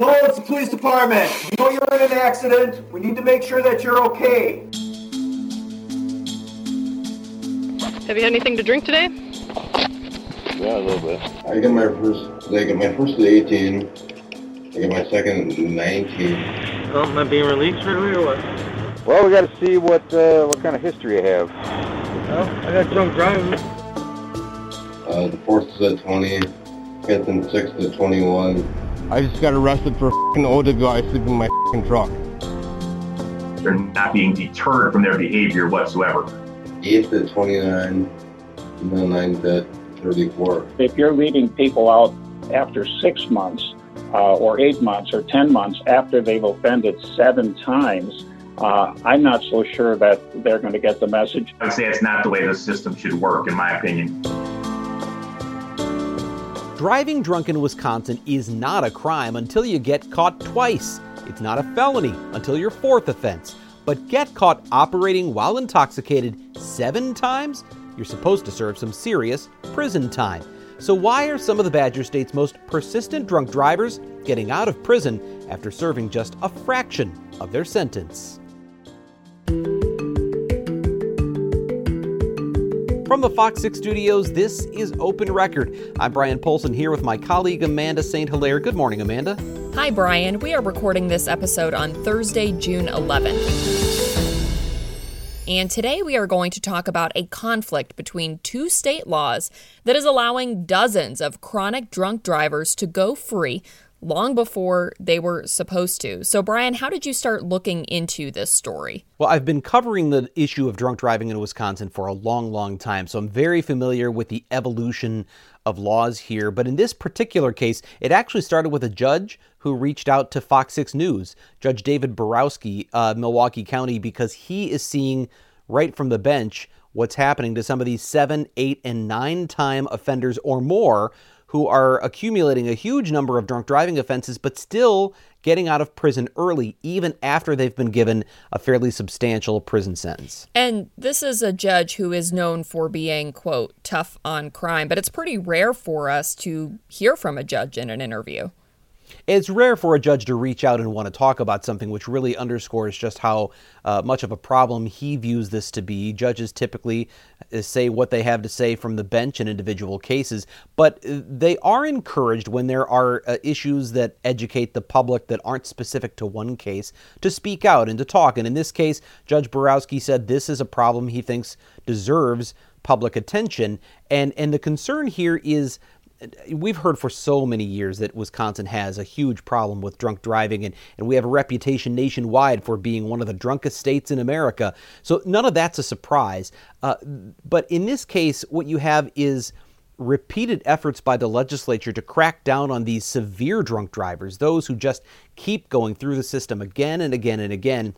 Hello, it's the police department. We know you're in an accident. We need to make sure that you're okay. Have you had anything to drink today? Yeah, a little bit. I got my first, I got my first at 18. I got my second at 19. Oh, am I being released right away or what? Well, we got to see what uh, what kind of history you have. Well, I got drunk driving. Uh, the fourth is at 20. Fifth and sixth at 21. I just got arrested for f***ing older guy sleeping in my f***ing truck. They're not being deterred from their behavior whatsoever. Eighth at 29. And then ninth at 34. If you're leaving people out after six months, uh, or eight months, or 10 months after they've offended seven times, uh, I'm not so sure that they're going to get the message. I would say it's not the way the system should work, in my opinion. Driving drunk in Wisconsin is not a crime until you get caught twice. It's not a felony until your fourth offense. But get caught operating while intoxicated seven times? You're supposed to serve some serious prison time. So, why are some of the Badger State's most persistent drunk drivers getting out of prison after serving just a fraction of their sentence? From the Fox 6 studios, this is Open Record. I'm Bryan Polcyn here with my colleague Amanda St. Hilaire. Good morning, Amanda. Hi, Bryan. We are recording this episode on Thursday, June 11th. And today we are going to talk about a conflict between two state laws that is allowing dozens of chronic drunk drivers to go free long before they were supposed to. So, Bryan, how did you start looking into this story? Well, I've been covering the issue of drunk driving in Wisconsin for a long, long time, so I'm very familiar with the evolution of laws here. But in this particular case, it actually started with a judge who reached out to Fox 6 News, Judge David Borowski, uh, Milwaukee County, because he is seeing right from the bench what's happening to some of these seven, eight, and nine time offenders or more who are accumulating a huge number of drunk driving offenses, but still getting out of prison early, even after they've been given a fairly substantial prison sentence. And this is a judge who is known for being, quote, tough on crime, but it's pretty rare for us to hear from a judge in an interview. It's rare for a judge to reach out and want to talk about something, which really underscores just how uh, much of a problem he views this to be. Judges typically uh, say what they have to say from the bench in individual cases, but uh, they are encouraged when there are uh, issues that educate the public that aren't specific to one case to speak out and to talk. And in this case, Judge Borowski said this is a problem he thinks deserves public attention. And, and the concern here is we've heard for so many years that Wisconsin has a huge problem with drunk driving, and, and we have a reputation nationwide for being one of the drunkest states in America. So none of that's a surprise. Uh, but in this case, what you have is repeated efforts by the legislature to crack down on these severe drunk drivers, those who just keep going through the system again and again and again.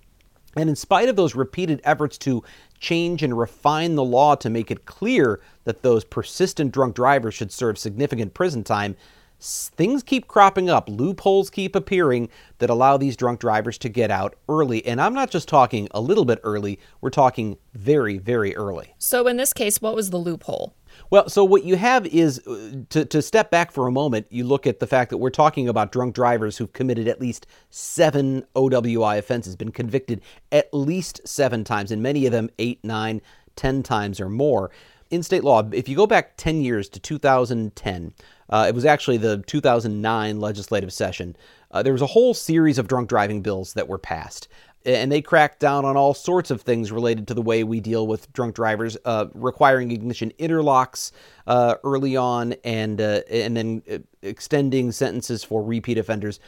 And in spite of those repeated efforts to change and refine the law to make it clear that those persistent drunk drivers should serve significant prison time, things keep cropping up, loopholes keep appearing that allow these drunk drivers to get out early. And I'm not just talking a little bit early, we're talking very, very early. So, in this case, what was the loophole? Well, so what you have is uh, to, to step back for a moment, you look at the fact that we're talking about drunk drivers who've committed at least seven OWI offenses, been convicted at least seven times, and many of them eight, nine, ten times or more. In state law, if you go back 10 years to 2010, uh, it was actually the 2009 legislative session, uh, there was a whole series of drunk driving bills that were passed and they cracked down on all sorts of things related to the way we deal with drunk drivers, uh, requiring ignition interlocks uh, early on, and uh, and then uh, extending sentences for repeat offenders.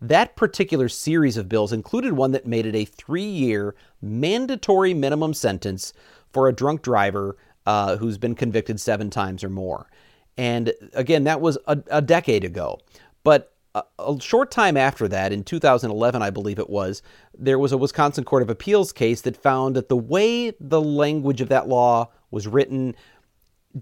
That particular series of bills included one that made it a three-year mandatory minimum sentence for a drunk driver uh, who's been convicted seven times or more. And again, that was a, a decade ago. But a, short time after that, in 2011, I believe it was, there was a Wisconsin Court of Appeals case that found that the way the language of that law was written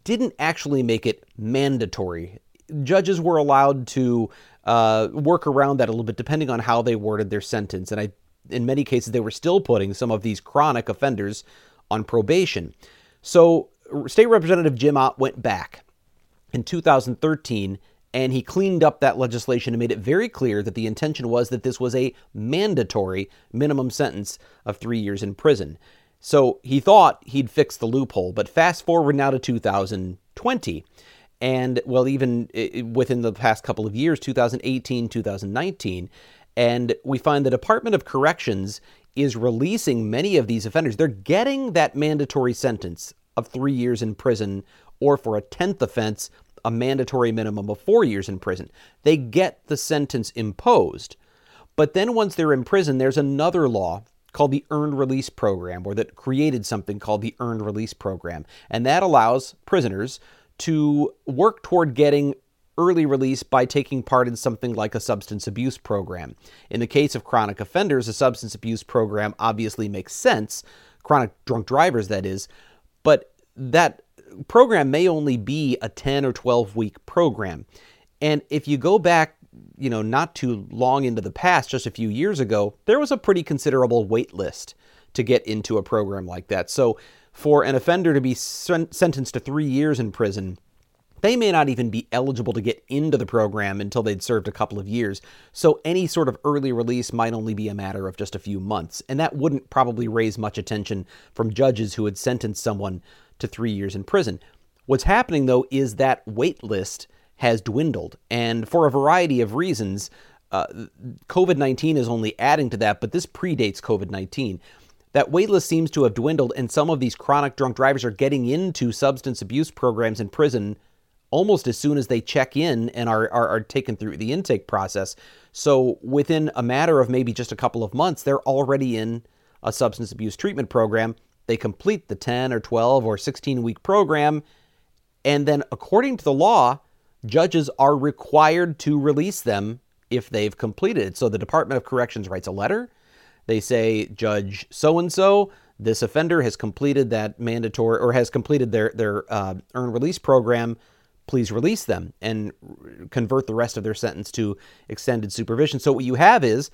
didn't actually make it mandatory. Judges were allowed to uh, work around that a little bit depending on how they worded their sentence. And I, in many cases, they were still putting some of these chronic offenders on probation. So State Representative Jim Ott went back in 2013 and he cleaned up that legislation and made it very clear that the intention was that this was a mandatory minimum sentence of three years in prison. So he thought he'd fix the loophole, but fast forward now to 2020. And well, even within the past couple of years, 2018, 2019, and we find the Department of Corrections is releasing many of these offenders. They're getting that mandatory sentence of three years in prison, or for a 10th offense, a mandatory minimum of four years in prison. They get the sentence imposed. But then once they're in prison, there's another law called the Earned Release Program, or that created something called the Earned Release Program. And that allows prisoners to work toward getting early release by taking part in something like a substance abuse program. In the case of chronic offenders, a substance abuse program obviously makes sense, chronic drunk drivers, that is, but that program may only be a 10 or 12 week program. And if you go back, you know, not too long into the past, just a few years ago, there was a pretty considerable wait list to get into a program like that. So for an offender to be sen- sentenced to three years in prison, they may not even be eligible to get into the program until they'd served a couple of years. So any sort of early release might only be a matter of just a few months. And that wouldn't probably raise much attention from judges who had sentenced someone to three years in prison. What's happening, though, is that wait list has dwindled. And for a variety of reasons, uh, COVID 19 is only adding to that, but this predates COVID 19. That waitlist seems to have dwindled, and some of these chronic drunk drivers are getting into substance abuse programs in prison almost as soon as they check in and are, are, are, taken through the intake process. So within a matter of maybe just a couple of months, they're already in a substance abuse treatment program they complete the 10 or 12 or 16 week program. And then, according to the law, judges are required to release them if they've completed it. So the Department of Corrections writes a letter. They say, Judge so and so, this offender has completed that mandatory or has completed their, their uh, earned release program. Please release them and convert the rest of their sentence to extended supervision. So, what you have is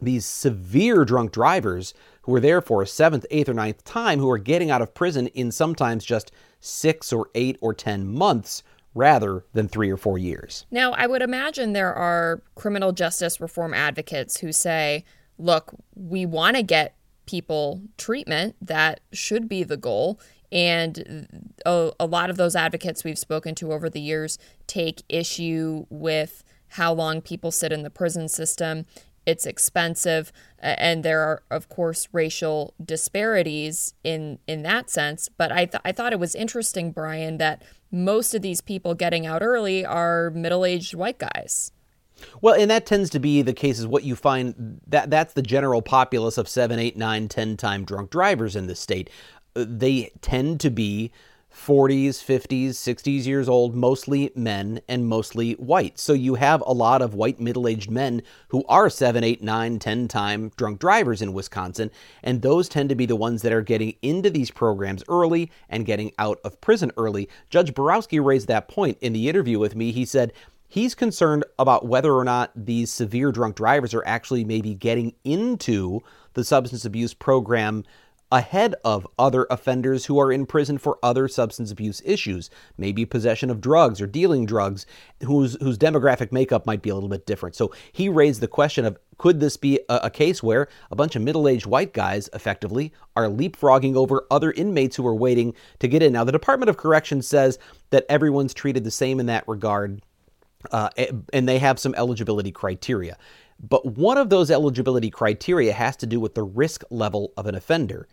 these severe drunk drivers who are there for a seventh, eighth, or ninth time who are getting out of prison in sometimes just six or eight or ten months rather than three or four years. Now, I would imagine there are criminal justice reform advocates who say, look, we want to get people treatment. That should be the goal. And a, a, lot of those advocates we've spoken to over the years take issue with how long people sit in the prison system. It's expensive and there are of course racial disparities in in that sense. But i th- i thought it was interesting Bryan that most of these people getting out early are middle-aged white guys. Well, and that tends to be the case is what you find that that's the general populace of seven, eight, nine, ten time drunk drivers in the state. They tend to be 40s, 50s, 60s years old, mostly men and mostly white. So you have a lot of white middle aged men who are 7, 8, 9, 10 time drunk drivers in Wisconsin. And those tend to be the ones that are getting into these programs early and getting out of prison early. Judge Borowski raised that point in the interview with me. He said, He's concerned about whether or not these severe drunk drivers are actually maybe getting into the substance abuse program ahead of other offenders who are in prison for other substance abuse issues, maybe possession of drugs or dealing drugs, whose whose demographic makeup might be a little bit different. So he raised the question of could this be a, a case where a bunch of middle-aged white guys effectively are leapfrogging over other inmates who are waiting to get in? Now the Department of Corrections says that everyone's treated the same in that regard. Uh, and they have some eligibility criteria. But one of those eligibility criteria has to do with the risk level of an offender.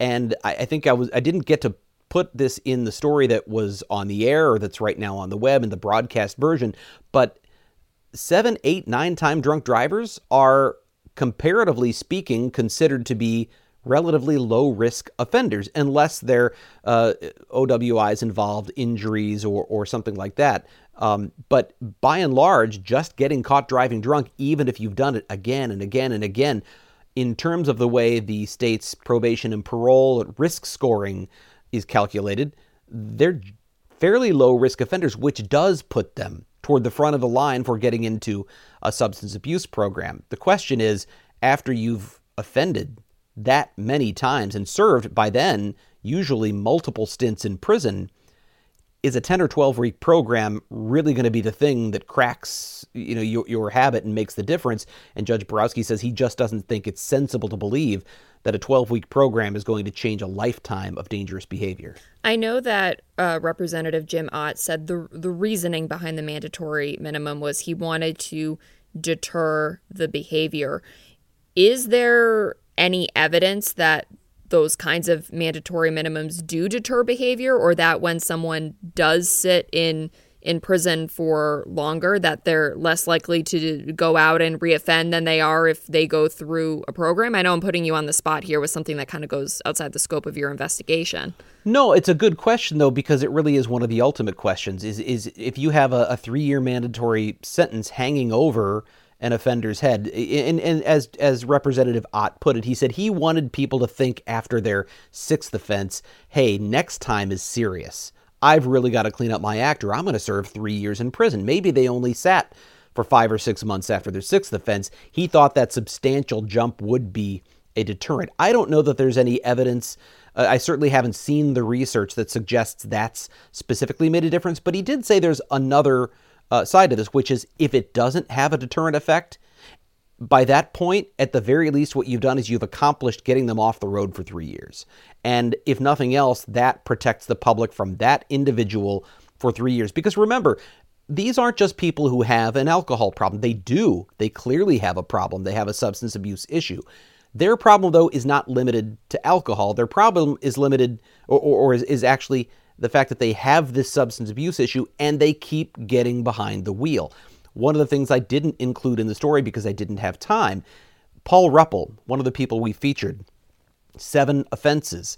And I, I think I was I didn't get to put this in the story that was on the air or that's right now on the web in the broadcast version, but seven, eight, nine time drunk drivers are comparatively speaking considered to be relatively low risk offenders, unless they're uh, OWIs involved, injuries, or, or something like that. Um, but by and large, just getting caught driving drunk, even if you've done it again and again and again, in terms of the way the state's probation and parole risk scoring is calculated, they're fairly low risk offenders, which does put them toward the front of the line for getting into a substance abuse program. The question is after you've offended that many times and served by then usually multiple stints in prison, is a 10 or 12 week program really going to be the thing that cracks you know your, your habit and makes the difference. And judge borowski says he just doesn't think it's sensible to believe that a 12 week program is going to change a lifetime of dangerous behavior. I know that uh, representative jim ott said the, the reasoning behind the mandatory minimum was he wanted to deter the behavior. Is there any evidence that those kinds of mandatory minimums do deter behavior or that when someone does sit in in prison for longer that they're less likely to go out and reoffend than they are if they go through a program. I know I'm putting you on the spot here with something that kind of goes outside the scope of your investigation. No, it's a good question though because it really is one of the ultimate questions. Is is if you have a, a three year mandatory sentence hanging over an offender's head. And, and as as Representative Ott put it, he said he wanted people to think after their sixth offense, hey, next time is serious. I've really got to clean up my act or I'm going to serve three years in prison. Maybe they only sat for five or six months after their sixth offense. He thought that substantial jump would be a deterrent. I don't know that there's any evidence. Uh, I certainly haven't seen the research that suggests that's specifically made a difference, but he did say there's another uh, side of this, which is if it doesn't have a deterrent effect, by that point, at the very least, what you've done is you've accomplished getting them off the road for three years. And if nothing else, that protects the public from that individual for three years. Because remember, these aren't just people who have an alcohol problem. They do. They clearly have a problem. They have a substance abuse issue. Their problem, though, is not limited to alcohol. Their problem is limited, or, or, or is, is actually the fact that they have this substance abuse issue and they keep getting behind the wheel. One of the things I didn't include in the story because I didn't have time Paul Ruppel, one of the people we featured, seven offenses.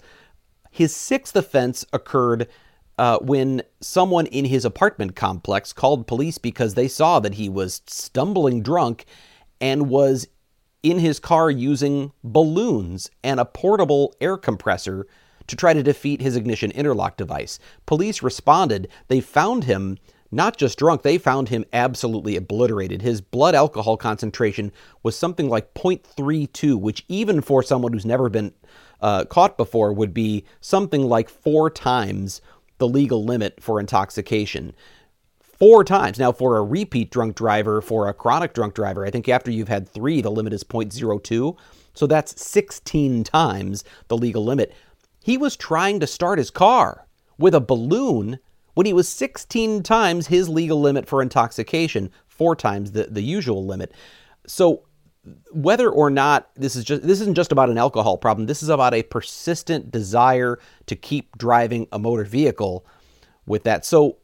His sixth offense occurred uh, when someone in his apartment complex called police because they saw that he was stumbling drunk and was in his car using balloons and a portable air compressor to try to defeat his ignition interlock device. Police responded. They found him not just drunk, they found him absolutely obliterated. His blood alcohol concentration was something like 0.32, which, even for someone who's never been uh, caught before, would be something like four times the legal limit for intoxication. Four times. Now, for a repeat drunk driver, for a chronic drunk driver, I think after you've had three, the limit is 0.02. So that's 16 times the legal limit. He was trying to start his car with a balloon when he was 16 times his legal limit for intoxication, four times the, the usual limit. So whether or not this is just this isn't just about an alcohol problem, this is about a persistent desire to keep driving a motor vehicle with that. So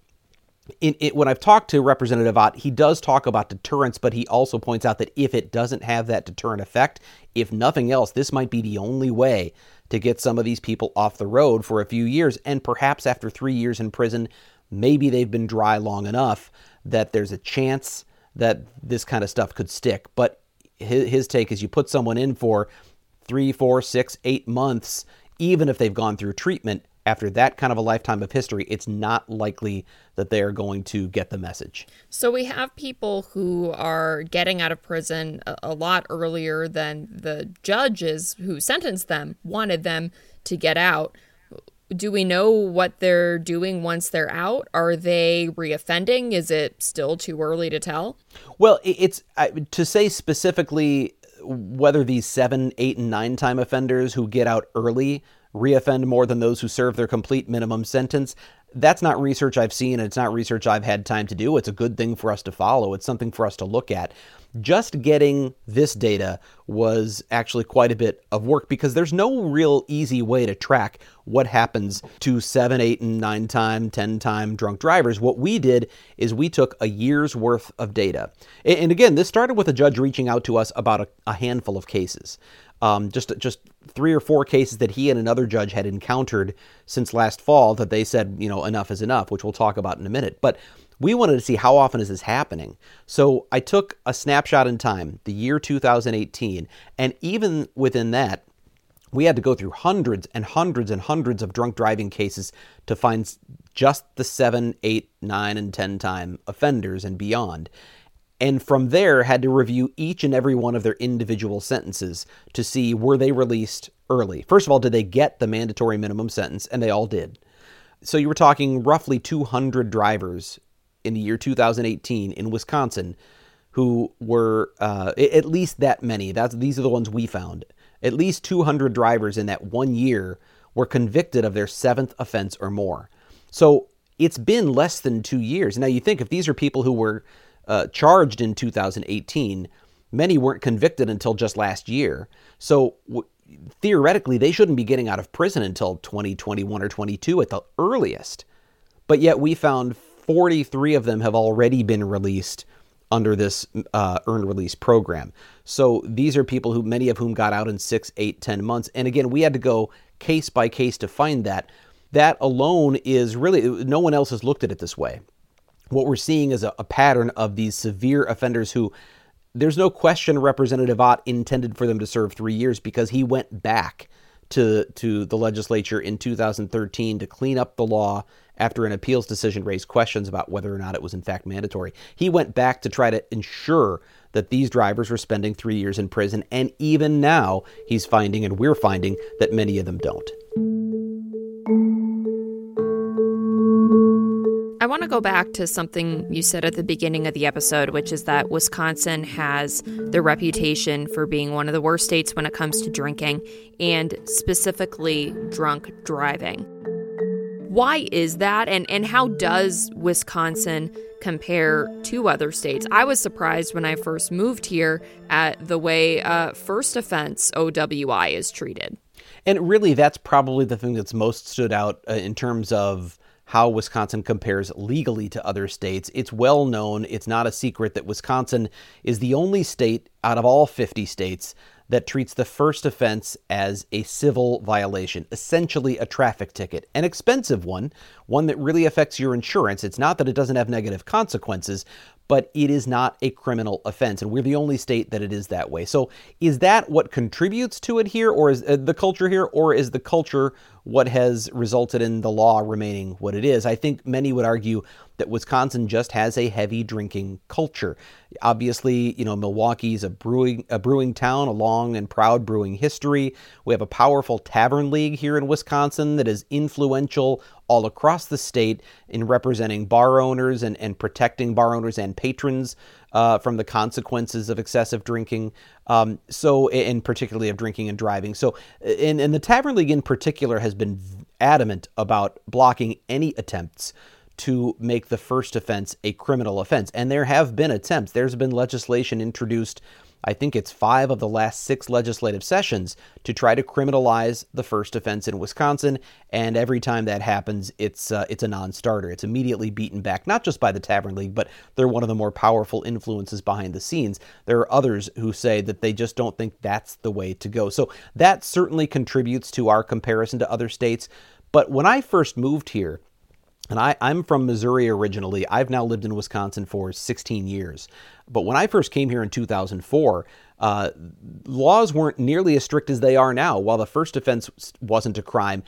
in, it, when I've talked to Representative Ott, he does talk about deterrence, but he also points out that if it doesn't have that deterrent effect, if nothing else, this might be the only way to get some of these people off the road for a few years. And perhaps after three years in prison, maybe they've been dry long enough that there's a chance that this kind of stuff could stick. But his, his take is you put someone in for three, four, six, eight months, even if they've gone through treatment, after that kind of a lifetime of history, it's not likely that they are going to get the message. So we have people who are getting out of prison a, a lot earlier than the judges who sentenced them wanted them to get out. Do we know what they're doing once they're out? Are they reoffending? Is it still too early to tell? Well, it's to say specifically whether these seven, eight, and nine time offenders who get out early reoffend more than those who serve their complete minimum sentence. That's not research I've seen, and it's not research I've had time to do. It's a good thing for us to follow. It's something for us to look at. Just getting this data was actually quite a bit of work because there's no real easy way to track what happens to seven, eight, and nine time, 10 time drunk drivers. What we did is we took a year's worth of data. And again, this started with a judge reaching out to us about a, a handful of cases. Um, just just three or four cases that he and another judge had encountered since last fall that they said, you know, enough is enough, which we'll talk about in a minute. But we wanted to see how often is this happening. So I took a snapshot in time, the year 2018, and even within that, we had to go through hundreds and hundreds and hundreds of drunk driving cases to find just the seven, eight, nine, and 10 time offenders and beyond. And from there, had to review each and every one of their individual sentences to see were they released early. First of all, did they get the mandatory minimum sentence? And they all did. So you were talking roughly 200 drivers in the year 2018 in Wisconsin who were uh, at least that many. That's these are the ones we found. At least 200 drivers in that one year were convicted of their seventh offense or more. So it's been less than two years. Now you think if these are people who were uh, charged in 2018, many weren't convicted until just last year. So w- theoretically, they shouldn't be getting out of prison until 2021 or 22 at the earliest. But yet we found 43 of them have already been released under this uh, earned release program. So these are people who, many of whom got out in six, eight, ten months. And again, we had to go case by case to find that. That alone is really, no one else has looked at it this way. What we're seeing is a, a pattern of these severe offenders who, there's no question Representative Ott intended for them to serve three years because he went back to, to the legislature in 2013 to clean up the law after an appeals decision raised questions about whether or not it was in fact mandatory. He went back to try to ensure that these drivers were spending three years in prison, and even now he's finding, and we're finding, that many of them don't. I want to go back to something you said at the beginning of the episode, which is that Wisconsin has the reputation for being one of the worst states when it comes to drinking and specifically drunk driving. Why is that? And, and how does Wisconsin compare to other states? I was surprised when I first moved here at the way uh, first offense OWI is treated. And really, that's probably the thing that's most stood out uh, in terms of how Wisconsin compares legally to other states. It's well known, it's not a secret that Wisconsin is the only state out of all 50 states that treats the first offense as a civil violation, essentially a traffic ticket, an expensive one, one that really affects your insurance. It's not that it doesn't have negative consequences, but it is not a criminal offense. And we're the only state that it is that way. So is that what contributes to it here, or is uh, the culture here, or is the culture what has resulted in the law remaining what it is? I think many would argue that Wisconsin just has a heavy drinking culture. Obviously, you know, Milwaukee's a brewing a brewing town, a long and proud brewing history. We have a powerful tavern league here in Wisconsin that is influential all across the state in representing bar owners and, and protecting bar owners and patrons uh, from the consequences of excessive drinking. Um, so, and particularly of drinking and driving. So, and, and the Tavern League in particular has been adamant about blocking any attempts to make the first offense a criminal offense. And there have been attempts. There's been legislation introduced I think it's five of the last six legislative sessions to try to criminalize the first offense in Wisconsin. And every time that happens, it's uh, it's a non-starter. It's immediately beaten back, not just by the Tavern League, but they're one of the more powerful influences behind the scenes. There are others who say that they just don't think that's the way to go. So that certainly contributes to our comparison to other states. But when I first moved here, and I, am from Missouri originally. I've now lived in Wisconsin for 16 years. But when I first came here in 2004, uh, laws weren't nearly as strict as they are now. While the first offense wasn't a crime,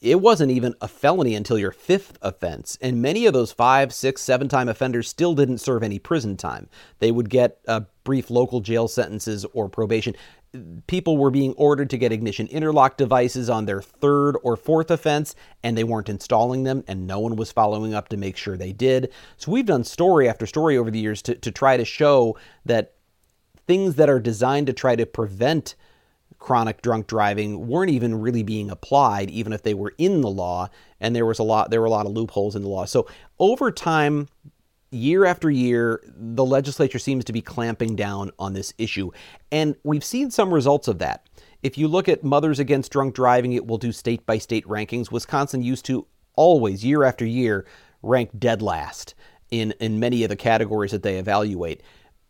it wasn't even a felony until your fifth offense. And many of those five, six, seven time offenders still didn't serve any prison time. They would get uh, brief local jail sentences or probation people were being ordered to get ignition interlock devices on their third or fourth offense and they weren't installing them and no one was following up to make sure they did. So we've done story after story over the years to, to try to show that things that are designed to try to prevent chronic drunk driving weren't even really being applied even if they were in the law and there was a lot there were a lot of loopholes in the law. So over time year after year, the legislature seems to be clamping down on this issue. And we've seen some results of that. If you look at Mothers Against Drunk Driving, it will do state by state rankings. Wisconsin used to always, year after year, rank dead last in, in many of the categories that they evaluate.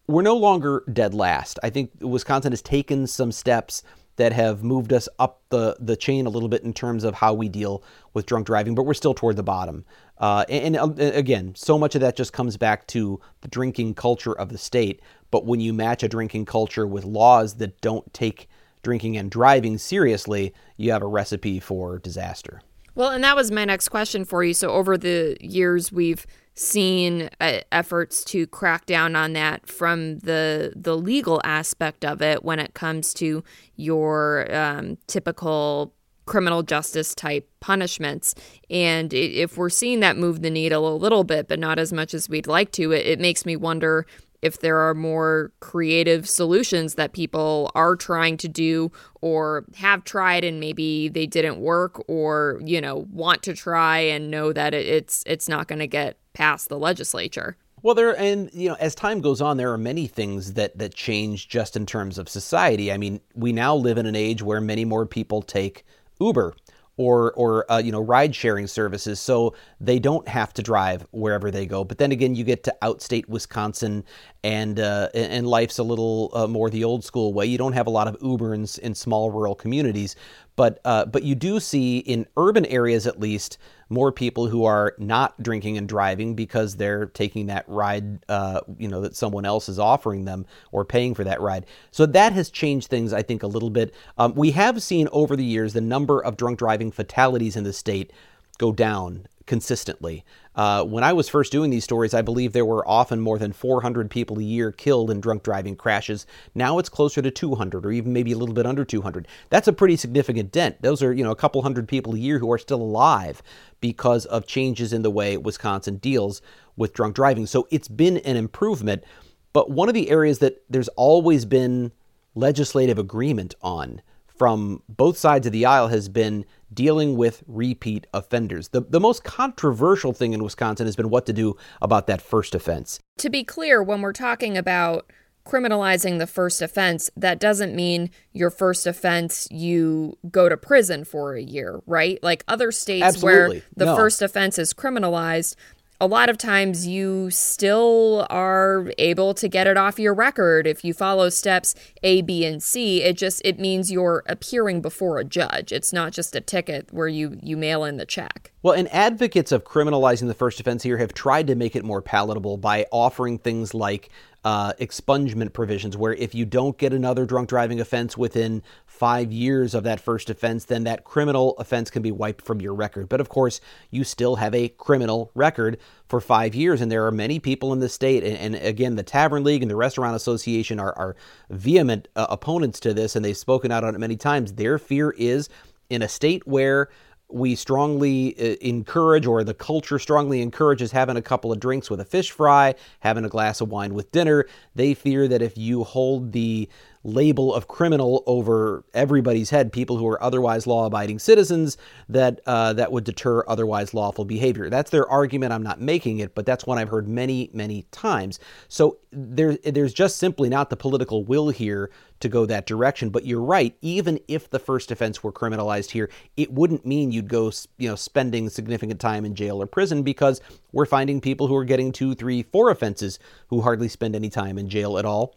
We're no longer dead last. I think Wisconsin has taken some steps that have moved us up the, the chain a little bit in terms of how we deal with drunk driving, but we're still toward the bottom. Uh, and, and, uh, again, so much of that just comes back to the drinking culture of the state. But when you match a drinking culture with laws that don't take drinking and driving seriously, you have a recipe for disaster. Well, and that was my next question for you. So, over the years, we've seen uh, efforts to crack down on that from the the legal aspect of it when it comes to your um, typical criminal justice type punishments. And if we're seeing that move the needle a little bit, but not as much as we'd like to, it, it makes me wonder if there are more creative solutions that people are trying to do or have tried and maybe they didn't work or you know want to try and know that it's it's not going to get past the legislature. Well, there and you know, as time goes on, there are many things that that change just in terms of society. I mean, we now live in an age where many more people take Uber or or uh, you know ride sharing services so they don't have to drive wherever they go. But then again you get to outstate Wisconsin and uh, and life's a little uh, more the old school way. You don't have a lot of Uber in, in small rural communities but uh, but you do see in urban areas at least more people who are not drinking and driving because they're taking that ride, uh, you know, that someone else is offering them or paying for that ride. So that has changed things, I think, a little bit. Um, we have seen over the years the number of drunk driving fatalities in the state go down consistently. Uh, when I was first doing these stories, I believe there were often more than 400 people a year killed in drunk driving crashes. Now it's closer to 200 or even maybe a little bit under 200. That's a pretty significant dent. Those are, you know, a couple hundred people a year who are still alive because of changes in the way Wisconsin deals with drunk driving. So it's been an improvement. But one of the areas that there's always been legislative agreement on from both sides of the aisle has been dealing with repeat offenders. The, the most controversial thing in Wisconsin has been what to do about that first offense. To be clear, when we're talking about criminalizing the first offense, that doesn't mean your first offense you go to prison for a year, right? Like other states Absolutely. where the no. first offense is criminalized, a lot of times you still are able to get it off your record if you follow steps A, B, and C. It just it means you're appearing before a judge. It's not just a ticket where you you mail in the check. Well, and advocates of criminalizing the first offense here have tried to make it more palatable by offering things like uh, expungement provisions, where if you don't get another drunk driving offense within five years of that first offense, then that criminal offense can be wiped from your record. But of course, you still have a criminal record for five years. And there are many people in the state, and, and again, the Tavern League and the Restaurant Association are, are vehement uh, opponents to this, and they've spoken out on it many times. Their fear is in a state where we strongly uh, encourage, or the culture strongly encourages, having a couple of drinks with a fish fry, having a glass of wine with dinner. They fear that if you hold the label of criminal over everybody's head, people who are otherwise law-abiding citizens, that uh, that would deter otherwise lawful behavior. That's their argument. I'm not making it, but that's one I've heard many, many times. So there, there's just simply not the political will here to go that direction. But you're right. Even if the first offense were criminalized here, it wouldn't mean you'd go, you know, spending significant time in jail or prison because we're finding people who are getting two, three, four offenses who hardly spend any time in jail at all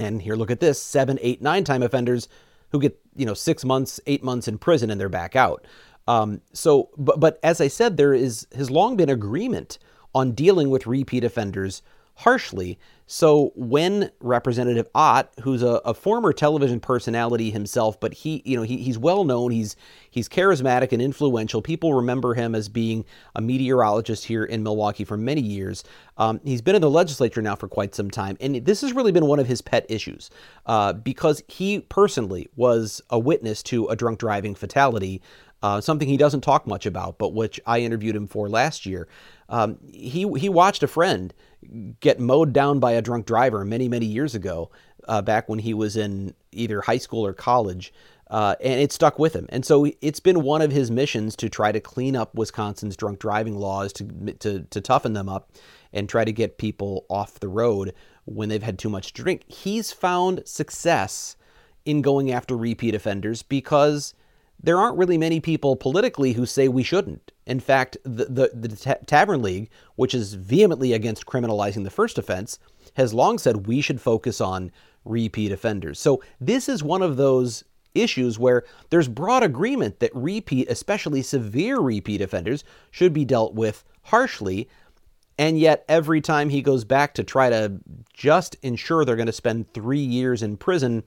and here, look at this seven, eight, nine time offenders who get, you know, six months, eight months in prison and they're back out. Um, so, but, but as I said, there is has long been agreement on dealing with repeat offenders harshly. So when Representative Ott, who's a, a, former television personality himself, but he, you know, he, he's well known, he's he's charismatic and influential. People remember him as being a meteorologist here in Milwaukee for many years. Um, he's been in the legislature now for quite some time, and this has really been one of his pet issues uh, because he personally was a witness to a drunk driving fatality. Uh, something he doesn't talk much about, but which I interviewed him for last year. Um, he he watched a friend get mowed down by a drunk driver many, many years ago, uh, back when he was in either high school or college. Uh, and it stuck with him. And so it's been one of his missions to try to clean up Wisconsin's drunk driving laws, to, to, to toughen them up, and try to get people off the road when they've had too much to drink. He's found success in going after repeat offenders because there aren't really many people politically who say we shouldn't. In fact, the, the, the Tavern League, which is vehemently against criminalizing the first offense, has long said we should focus on repeat offenders. So this is one of those issues where there's broad agreement that repeat, especially severe repeat offenders, should be dealt with harshly. And yet, every time he goes back to try to just ensure they're going to spend three years in prison,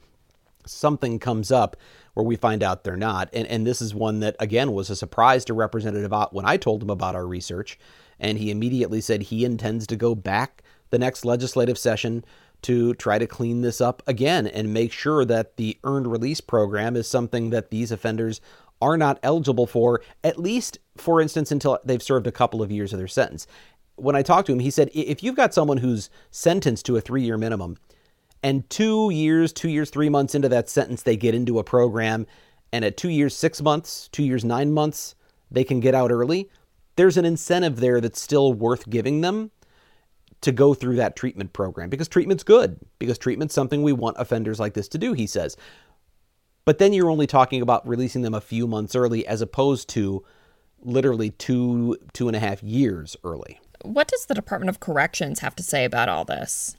something comes up where we find out they're not. And, and this is one that, again, was a surprise to Representative Ott when I told him about our research. And he immediately said he intends to go back the next legislative session to try to clean this up again and make sure that the earned release program is something that these offenders are not eligible for, at least, for instance, until they've served a couple of years of their sentence when I talked to him, he said if you've got someone who's sentenced to a three year minimum, and two years, two years, three months into that sentence, they get into a program, and at two years, six months, two years, nine months, they can get out early, there's an incentive there that's still worth giving them to go through that treatment program because treatment's good, because treatment's something we want offenders like this to do, he says. But then you're only talking about releasing them a few months early as opposed to literally two, two and a half years early. What does the Department of Corrections have to say about all this?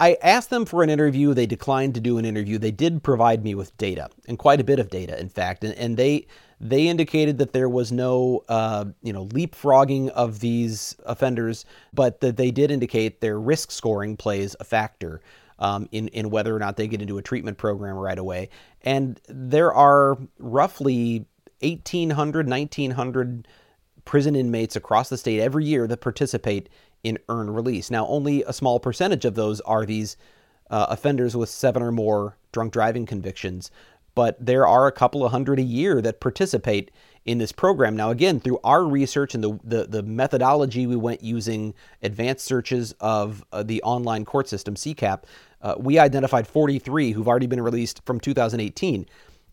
I asked them for an interview. They declined to do an interview. They did provide me with data, and quite a bit of data, in fact. And, and they they indicated that there was no uh, you know leapfrogging of these offenders, but that they did indicate their risk scoring plays a factor. Um, in, in whether or not they get into a treatment program right away. And there are roughly 1,800, 1,900 prison inmates across the state every year that participate in earn release. Now, only a small percentage of those are these uh, offenders with seven or more drunk driving convictions, but there are a couple of hundred a year that participate in this program. Now, again, through our research and the, the, the methodology we went using advanced searches of uh, the online court system, CCAP, uh, we identified 43 who've already been released from 2018.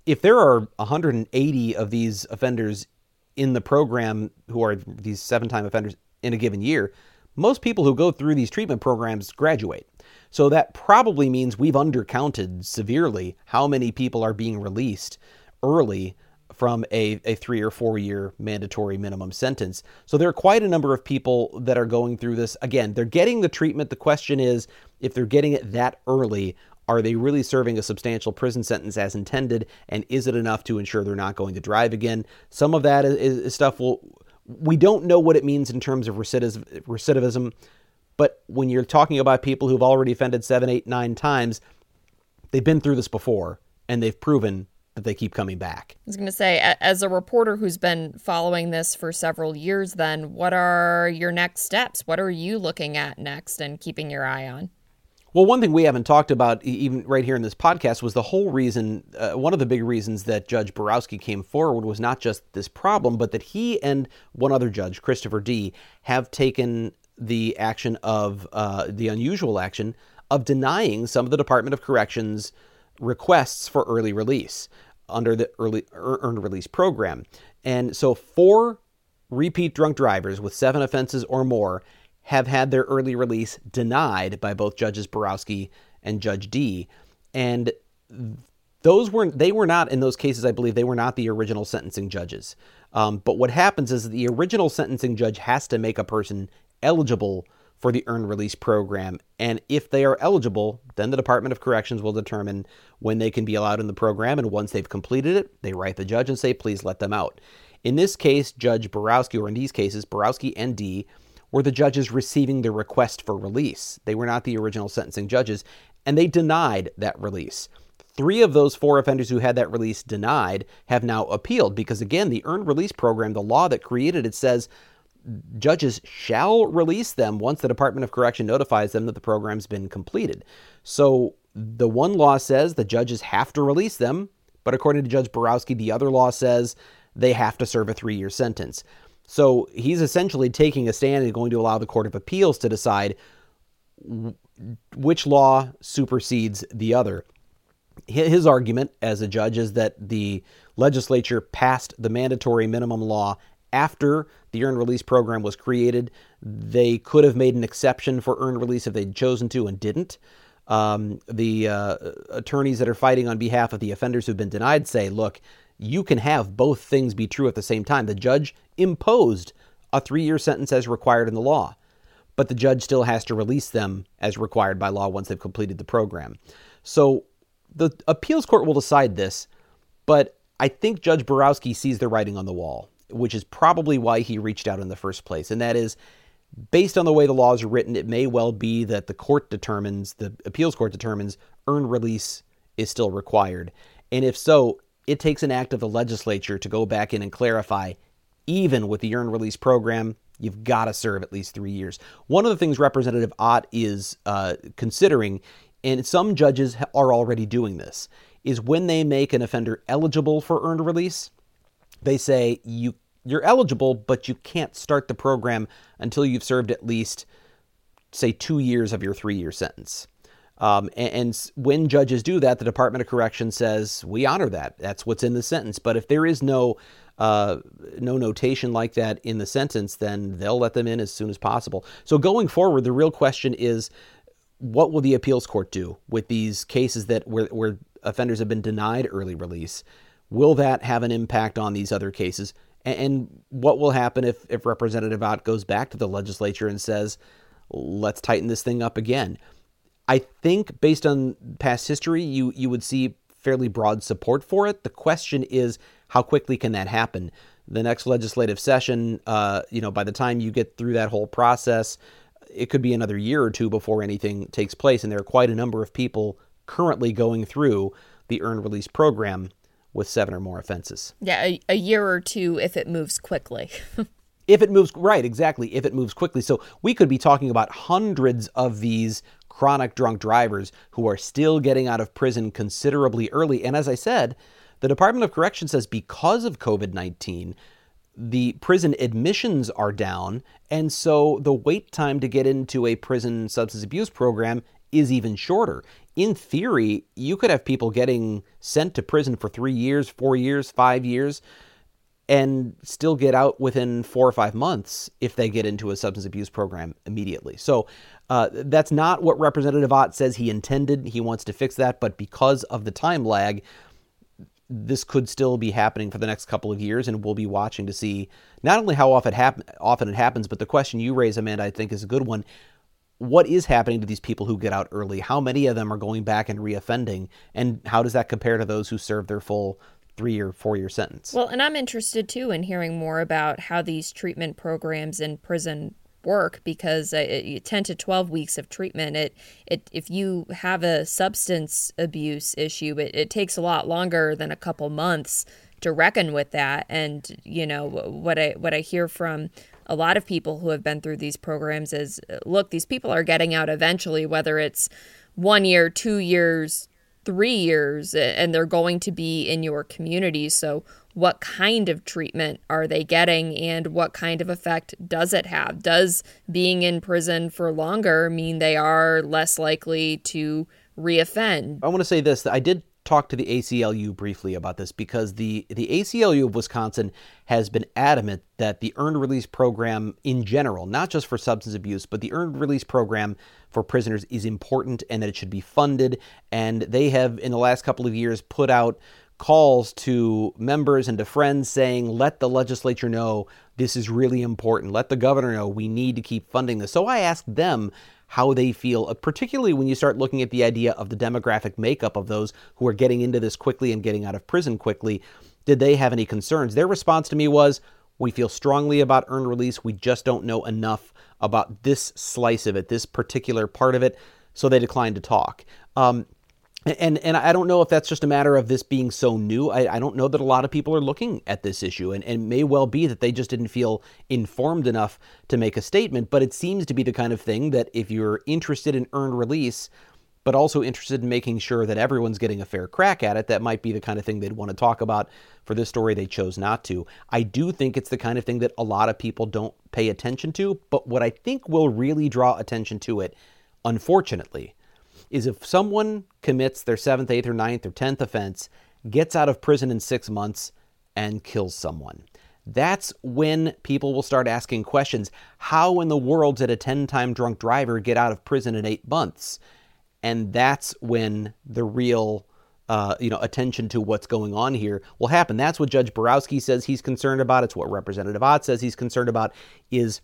If there are 180 of these offenders in the program who are these seven time offenders in a given year, most people who go through these treatment programs graduate. So that probably means we've undercounted severely how many people are being released early from a, a three or four year mandatory minimum sentence. So there are quite a number of people that are going through this. Again, they're getting the treatment. The question is if they're getting it that early, are they really serving a substantial prison sentence as intended? And is it enough to ensure they're not going to drive again? Some of that is, is stuff will we don't know what it means in terms of recidivism, but when you're talking about people who've already offended seven, eight, nine times, they've been through this before and they've proven that they keep coming back. I was going to say, as a reporter who's been following this for several years, then what are your next steps? What are you looking at next and keeping your eye on? Well, one thing we haven't talked about, even right here in this podcast, was the whole reason. Uh, one of the big reasons that Judge Borowski came forward was not just this problem, but that he and one other judge, Christopher Dee., have taken the action of uh, the unusual action of denying some of the Department of Corrections requests for early release under the early earned release program. And so, four repeat drunk drivers with seven offenses or more have had their early release denied by both Judges Borowski and Judge Dee. And those were they were not in those cases. I believe they were not the original sentencing judges. Um, but what happens is the original sentencing judge has to make a person eligible for the earned release program, and if they are eligible, then the Department of Corrections will determine when they can be allowed in the program. And once they've completed it, they write the judge and say, "Please let them out." In this case, Judge Borowski, or in these cases, Borowski and Dee were the judges receiving the request for release. They were not the original sentencing judges, and they denied that release. Three of those four offenders who had that release denied have now appealed because, again, the earned release program, the law that created it, says judges shall release them once the Department of Correction notifies them that the program's been completed. So the one law says the judges have to release them, but according to Judge Borowski, the other law says they have to serve a three year sentence. So he's essentially taking a stand and going to allow the Court of Appeals to decide which law supersedes the other. His argument as a judge is that the legislature passed the mandatory minimum law after the earned release program was created. They could have made an exception for earned release if they'd chosen to and didn't. Um, the uh, attorneys that are fighting on behalf of the offenders who've been denied say, look, you can have both things be true at the same time. The judge imposed a three year sentence as required in the law, but the judge still has to release them as required by law once they've completed the program. So the appeals court will decide this, but I think Judge Borowski sees the writing on the wall, which is probably why he reached out in the first place. And that is based on the way the laws are written, it may well be that the court determines, the appeals court determines, earned release is still required. And if so, it takes an act of the legislature to go back in and clarify, even with the earned release program, you've got to serve at least three years. One of the things Representative Ott is uh, considering, and some judges are already doing this, is when they make an offender eligible for earned release, they say you you're eligible, but you can't start the program until you've served at least, say, two years of your three year sentence. Um, and, and, when judges do that, the Department of Correction says we honor that. That's what's in the sentence. But if there is no uh, no notation like that in the sentence, then they'll let them in as soon as possible. So going forward, the real question is, what will the appeals court do with these cases that where, where offenders have been denied early release? Will that have an impact on these other cases? And what will happen if, if Representative Ott goes back to the legislature and says, let's tighten this thing up again? I think, based on past history, you, you would see fairly broad support for it. The question is, how quickly can that happen? The next legislative session, uh, you know, by the time you get through that whole process, it could be another year or two before anything takes place. And there are quite a number of people currently going through the earned release program with seven or more offenses. Yeah, a, a year or two if it moves quickly. if it moves right, exactly. If it moves quickly, so we could be talking about hundreds of these chronic drunk drivers who are still getting out of prison considerably early. And as I said, the Department of Correction says because of COVID 19, the prison admissions are down, and so the wait time to get into a prison substance abuse program is even shorter. In theory, you could have people getting sent to prison for three years, four years, five years, and still get out within four or five months if they get into a substance abuse program immediately. So uh, that's not what Representative Ott says he intended. He wants to fix that, but because of the time lag, this could still be happening for the next couple of years, and we'll be watching to see not only how often, hap- often it happens, but the question you raise, Amanda, I think is a good one what is happening to these people who get out early? How many of them are going back and reoffending? And how does that compare to those who serve their full three or four year sentence? Well, and I'm interested too in hearing more about how these treatment programs in prison work because uh, 10 to 12 weeks of treatment it, it if you have a substance abuse issue it, it takes a lot longer than a couple months to reckon with that and you know what i what i hear from a lot of people who have been through these programs is look, these people are getting out eventually, whether it's one year, two years, three years, and they're going to be in your community. So, what kind of treatment are they getting and what kind of effect does it have? Does being in prison for longer mean they are less likely to reoffend? I want to say this I did talk to the ACLU briefly about this because the, the ACLU of Wisconsin has been adamant that the earned release program in general, not just for substance abuse, but the earned release program for prisoners is important and that it should be funded. And they have, in the last couple of years, put out calls to members and to friends saying, let the legislature know this is really important. Let the governor know we need to keep funding this. So I asked them how they feel, uh, particularly when you start looking at the idea of the demographic makeup of those who are getting into this quickly and getting out of prison quickly. Did they have any concerns? Their response to me was, we feel strongly about earned release. We just don't know enough about this slice of it, this particular part of it. So they declined to talk. Um, and and I don't know if that's just a matter of this being so new. I, I don't know that a lot of people are looking at this issue, and, and may well be that they just didn't feel informed enough to make a statement. But it seems to be the kind of thing that if you're interested in earned release, but also interested in making sure that everyone's getting a fair crack at it, that might be the kind of thing they'd want to talk about. For this story, they chose not to. I do think it's the kind of thing that a lot of people don't pay attention to, but what I think will really draw attention to it, unfortunately, is if someone commits their seventh, eighth, or ninth, or tenth offense, gets out of prison in six months, and kills someone. That's when people will start asking questions. How in the world did a 10 time drunk driver get out of prison in eight months? And that's when the real uh, you know, attention to what's going on here will happen. That's what Judge Borowski says he's concerned about. It's what Representative Ott says he's concerned about is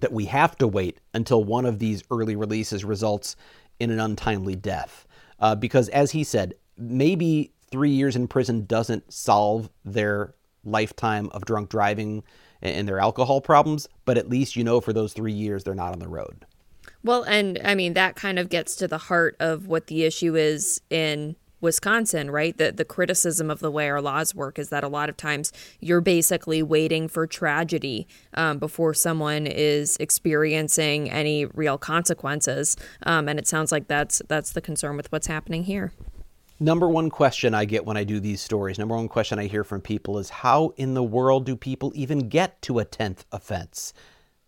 that we have to wait until one of these early releases results in an untimely death. Uh, because, as he said, maybe three years in prison doesn't solve their lifetime of drunk driving and their alcohol problems, but at least you know for those three years they're not on the road. Well, and I mean, that kind of gets to the heart of what the issue is in Wisconsin, right? The the criticism of the way our laws work is that a lot of times you're basically waiting for tragedy um, before someone is experiencing any real consequences, um, and it sounds like that's that's the concern with what's happening here. Number one question I get when I do these stories, number one question I hear from people is how in the world do people even get to a 10th offense?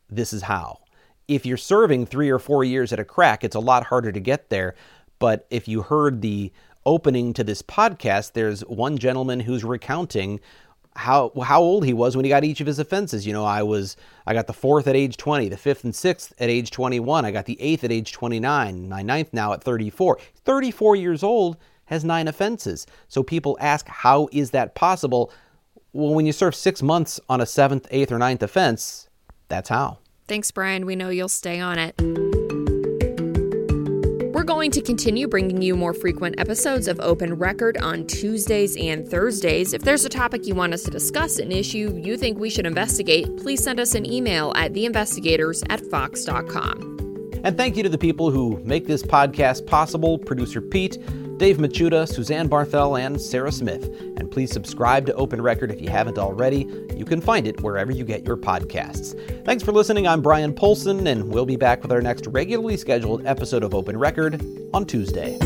This is how. If you're serving three or four years at a crack, it's a lot harder to get there. But if you heard the opening to this podcast, there's one gentleman who's recounting how how old he was when he got each of his offenses. You know, I was I got the fourth at age 20, the fifth and sixth at age 21, I got the eighth at age 29, my ninth now at 34. 34 years old has nine offenses. So people ask, how is that possible? Well, when you serve six months on a seventh, eighth, or ninth offense, that's how. Thanks, Bryan. We know you'll stay on it. We're going to continue bringing you more frequent episodes of Open Record on Tuesdays and Thursdays. If there's a topic you want us to discuss, an issue you think we should investigate, please send us an email at theinvestigators at fox.com. And thank you to the people who make this podcast possible producer Pete, Dave Machuda, Suzanne Barthel, and Sarah Smith. And please subscribe to Open Record if you haven't already. You can find it wherever you get your podcasts. Thanks for listening. I'm Bryan Polcyn, and we'll be back with our next regularly scheduled episode of Open Record on Tuesday.